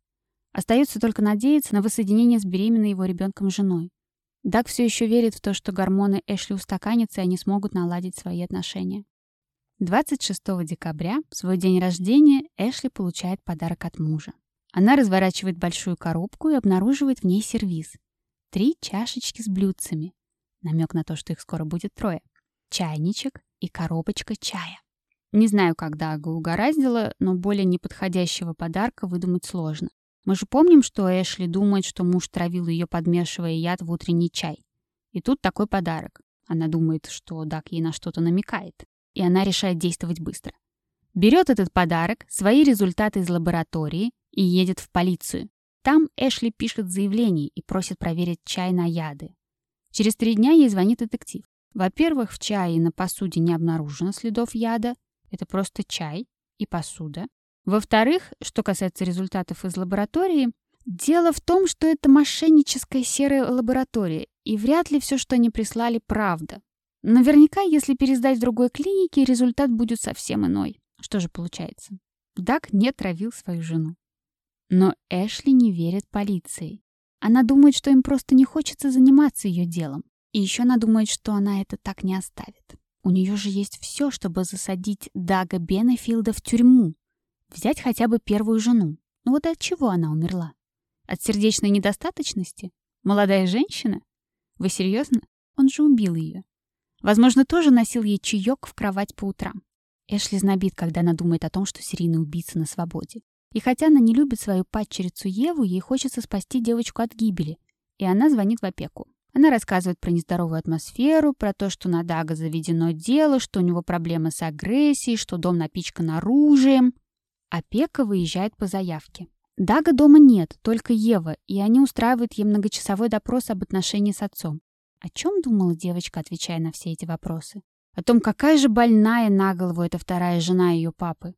Остается только надеяться на воссоединение с беременной его ребенком женой. Даг все еще верит в то, что гормоны Эшли устаканятся, и они смогут наладить свои отношения. 26 декабря, в свой день рождения, Эшли получает подарок от мужа. Она разворачивает большую коробку и обнаруживает в ней сервиз. Три чашечки с блюдцами. Намек на то, что их скоро будет трое. Чайничек и коробочка чая. Не знаю, как Дага угораздило, но более неподходящего подарка выдумать сложно. Мы же помним, что Эшли думает, что муж травил ее, подмешивая яд в утренний чай. И тут такой подарок. Она думает, что Даг ей на что-то намекает. И она решает действовать быстро. Берет этот подарок, свои результаты из лаборатории и едет в полицию. Там Эшли пишет заявление и просит проверить чай на яды. Через три дня ей звонит детектив. Во-первых, в чае и на посуде не обнаружено следов яда, это просто чай и посуда. Во-вторых, что касается результатов из лаборатории, дело в том, что это мошенническая серая лаборатория, и вряд ли все, что они прислали, правда. Наверняка, если пересдать другой клинике, результат будет совсем иной. Что же получается? Дак не травил свою жену. Но Эшли не верит полиции. Она думает, что им просто не хочется заниматься ее делом. И еще она думает, что она это так не оставит. У нее же есть все, чтобы засадить Дага Бенефилда в тюрьму. Взять хотя бы первую жену. Ну вот от чего она умерла? От сердечной недостаточности? Молодая женщина? Вы серьезно? Он же убил ее. Возможно, тоже носил ей чаек в кровать по утрам. Эшли знобит, когда она думает о том, что серийный убийца на свободе. И хотя она не любит свою падчерицу Еву, ей хочется спасти девочку от гибели. И она звонит в опеку. Она рассказывает про нездоровую атмосферу, про то, что на Дага заведено дело, что у него проблемы с агрессией, что дом напичкан оружием. Опека выезжает по заявке. Дага дома нет, только Ева, и они устраивают ей многочасовой допрос об отношении с отцом. О чем думала девочка, отвечая на все эти вопросы? О том, какая же больная на голову эта вторая жена ее папы.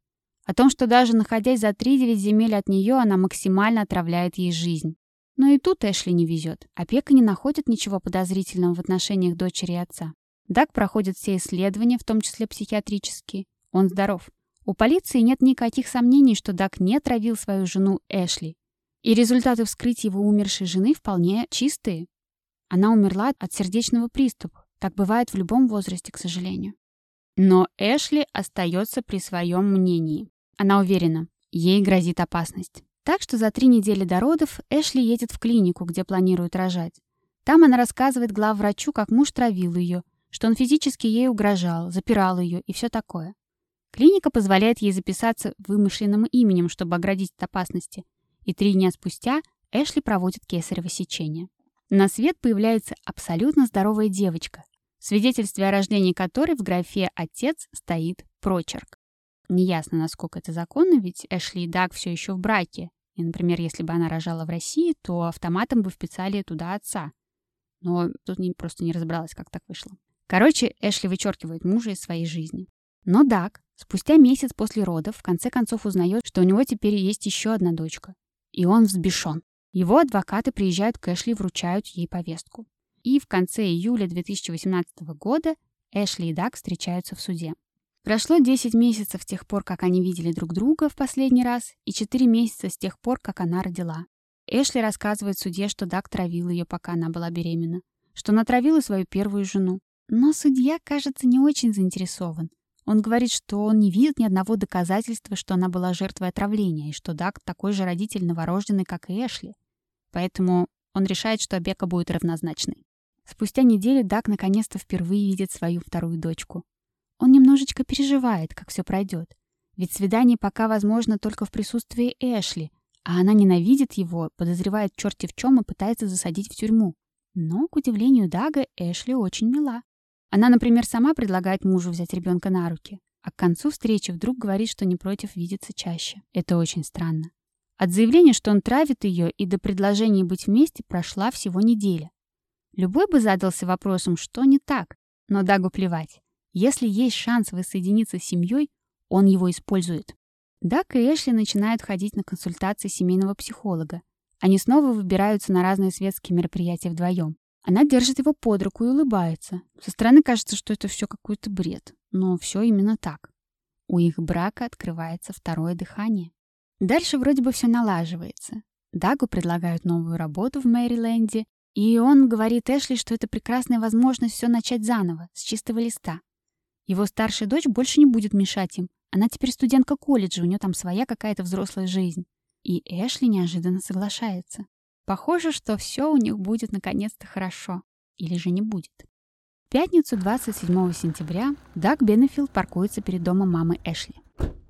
О том, что даже находясь за 3-9 земель от нее, она максимально отравляет ей жизнь. Но и тут Эшли не везет. Опека не находит ничего подозрительного в отношениях дочери и отца. Даг проходит все исследования, в том числе психиатрические. Он здоров. У полиции нет никаких сомнений, что Даг не отравил свою жену Эшли. И результаты вскрытия его умершей жены вполне чистые. Она умерла от сердечного приступа. Так бывает в любом возрасте, к сожалению. Но Эшли остается при своем мнении. Она уверена, ей грозит опасность. Так что за три недели до родов Эшли едет в клинику, где планирует рожать. Там она рассказывает главврачу, как муж травил ее, что он физически ей угрожал, запирал ее и все такое. Клиника позволяет ей записаться вымышленным именем, чтобы оградить от опасности. И три дня спустя Эшли проводит кесарево сечение. На свет появляется абсолютно здоровая девочка, в свидетельстве о рождении которой в графе «отец» стоит прочерк. Неясно, насколько это законно, ведь Эшли и Даг все еще в браке, и, например, если бы она рожала в России, то автоматом бы вписали туда отца. Но тут не, просто не разобралась, как так вышло. Короче, Эшли вычеркивает мужа из своей жизни. Но Даг спустя месяц после родов в конце концов узнает, что у него теперь есть еще одна дочка. И он взбешен. Его адвокаты приезжают к Эшли и вручают ей повестку. И в конце июля 2018 года Эшли и Даг встречаются в суде. Прошло 10 месяцев с тех пор, как они видели друг друга в последний раз, и 4 месяца с тех пор, как она родила. Эшли рассказывает судье, что Даг травил ее, пока она была беременна, что натравила свою первую жену. Но судья, кажется, не очень заинтересован. Он говорит, что он не видит ни одного доказательства, что она была жертвой отравления, и что Даг такой же родитель новорожденный, как и Эшли. Поэтому он решает, что Бека будет равнозначной. Спустя неделю Даг наконец-то впервые видит свою вторую дочку. Он немножечко переживает, как все пройдет. Ведь свидание пока возможно только в присутствии Эшли, а она ненавидит его, подозревает черти в чем и пытается засадить в тюрьму. Но, к удивлению Дага, Эшли очень мила. Она, например, сама предлагает мужу взять ребенка на руки, а к концу встречи вдруг говорит, что не против видеться чаще. Это очень странно. От заявления, что он травит ее, и до предложения быть вместе прошла всего неделя. Любой бы задался вопросом, что не так, но Дагу плевать. Если есть шанс воссоединиться с семьей, он его использует. Дак и Эшли начинают ходить на консультации семейного психолога. Они снова выбираются на разные светские мероприятия вдвоем. Она держит его под руку и улыбается. Со стороны кажется, что это все какой-то бред. Но все именно так. У их брака открывается второе дыхание. Дальше вроде бы все налаживается. Дагу предлагают новую работу в Мэриленде, и он говорит Эшли, что это прекрасная возможность все начать заново, с чистого листа. Его старшая дочь больше не будет мешать им. Она теперь студентка колледжа, у нее там своя какая-то взрослая жизнь. И Эшли неожиданно соглашается. Похоже, что все у них будет наконец-то хорошо. Или же не будет. В пятницу 27 сентября Даг Беннефилд паркуется перед домом мамы Эшли.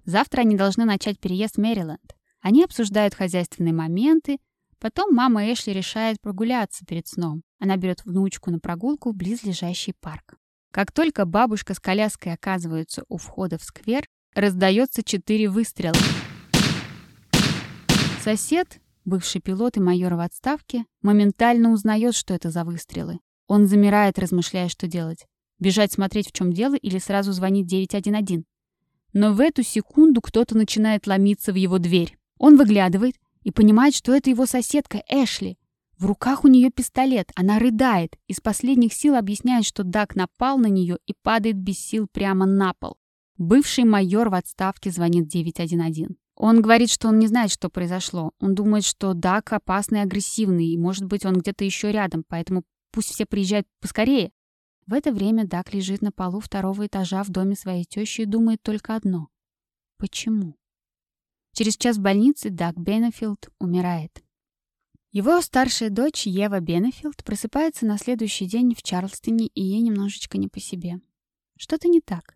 Завтра они должны начать переезд в Мэриленд. Они обсуждают хозяйственные моменты. Потом мама Эшли решает прогуляться перед сном. Она берет внучку на прогулку в близлежащий парк. Как только бабушка с коляской оказываются у входа в сквер, раздается четыре выстрела. Сосед, бывший пилот и майор в отставке, моментально узнает, что это за выстрелы. Он замирает, размышляя, что делать. Бежать смотреть, в чем дело, или сразу звонить 911. Но в эту секунду кто-то начинает ломиться в его дверь. Он выглядывает и понимает, что это его соседка Эшли. В руках у нее пистолет, она рыдает, из последних сил объясняет, что Дак напал на нее и падает без сил прямо на пол. Бывший майор в отставке звонит 911. Он говорит, что он не знает, что произошло. Он думает, что Дак опасный и агрессивный, и, может быть, он где-то еще рядом, поэтому пусть все приезжают поскорее. В это время Дак лежит на полу второго этажа в доме своей тещи и думает только одно. Почему? Через час в больнице Даг Беннефилд умирает. Его старшая дочь Ева Беннефилд просыпается на следующий день в Чарльстоне, и ей немножечко не по себе. Что-то не так.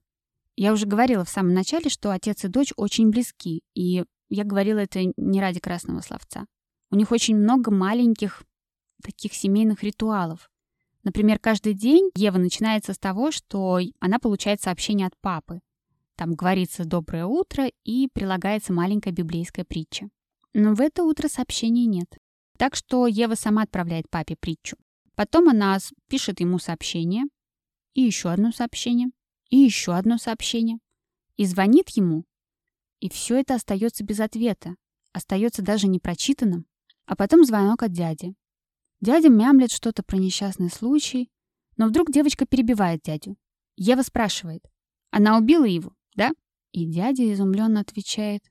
Я уже говорила в самом начале, что отец и дочь очень близки, и я говорила это не ради красного словца. У них очень много маленьких таких семейных ритуалов. Например, каждый день Ева начинается с того, что она получает сообщение от папы. Там говорится «доброе утро» и прилагается маленькая библейская притча. Но в это утро сообщений нет. Так что Ева сама отправляет папе притчу. Потом она пишет ему сообщение, и еще одно сообщение, и еще одно сообщение, и звонит ему. И все это остается без ответа, остается даже непрочитанным. А потом звонок от дяди. Дядя мямлет что-то про несчастный случай, но вдруг девочка перебивает дядю. Ева спрашивает, она убила его, да? И дядя изумленно отвечает,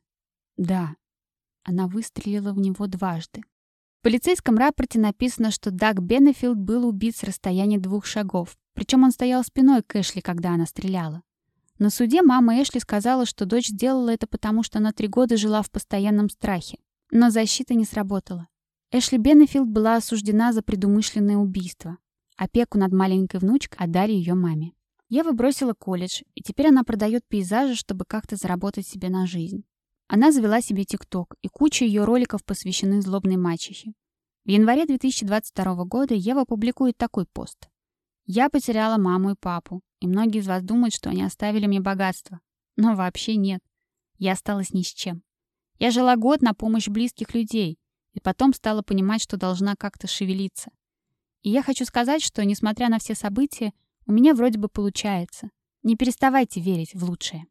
да, она выстрелила в него дважды. В полицейском рапорте написано, что Даг Беннефилд был убит с расстояния двух шагов. Причем он стоял спиной к Эшли, когда она стреляла. На суде мама Эшли сказала, что дочь сделала это потому, что она три года жила в постоянном страхе. Но защита не сработала. Эшли Беннефилд была осуждена за предумышленное убийство. Опеку над маленькой внучкой отдали ее маме. Ева бросила колледж, и теперь она продает пейзажи, чтобы как-то заработать себе на жизнь. Она завела себе ТикТок, и куча ее роликов посвящены злобной мачехе. В январе 2022 года Ева публикует такой пост. «Я потеряла маму и папу, и многие из вас думают, что они оставили мне богатство. Но вообще нет. Я осталась ни с чем. Я жила год на помощь близких людей, и потом стала понимать, что должна как-то шевелиться. И я хочу сказать, что, несмотря на все события, у меня вроде бы получается. Не переставайте верить в лучшее.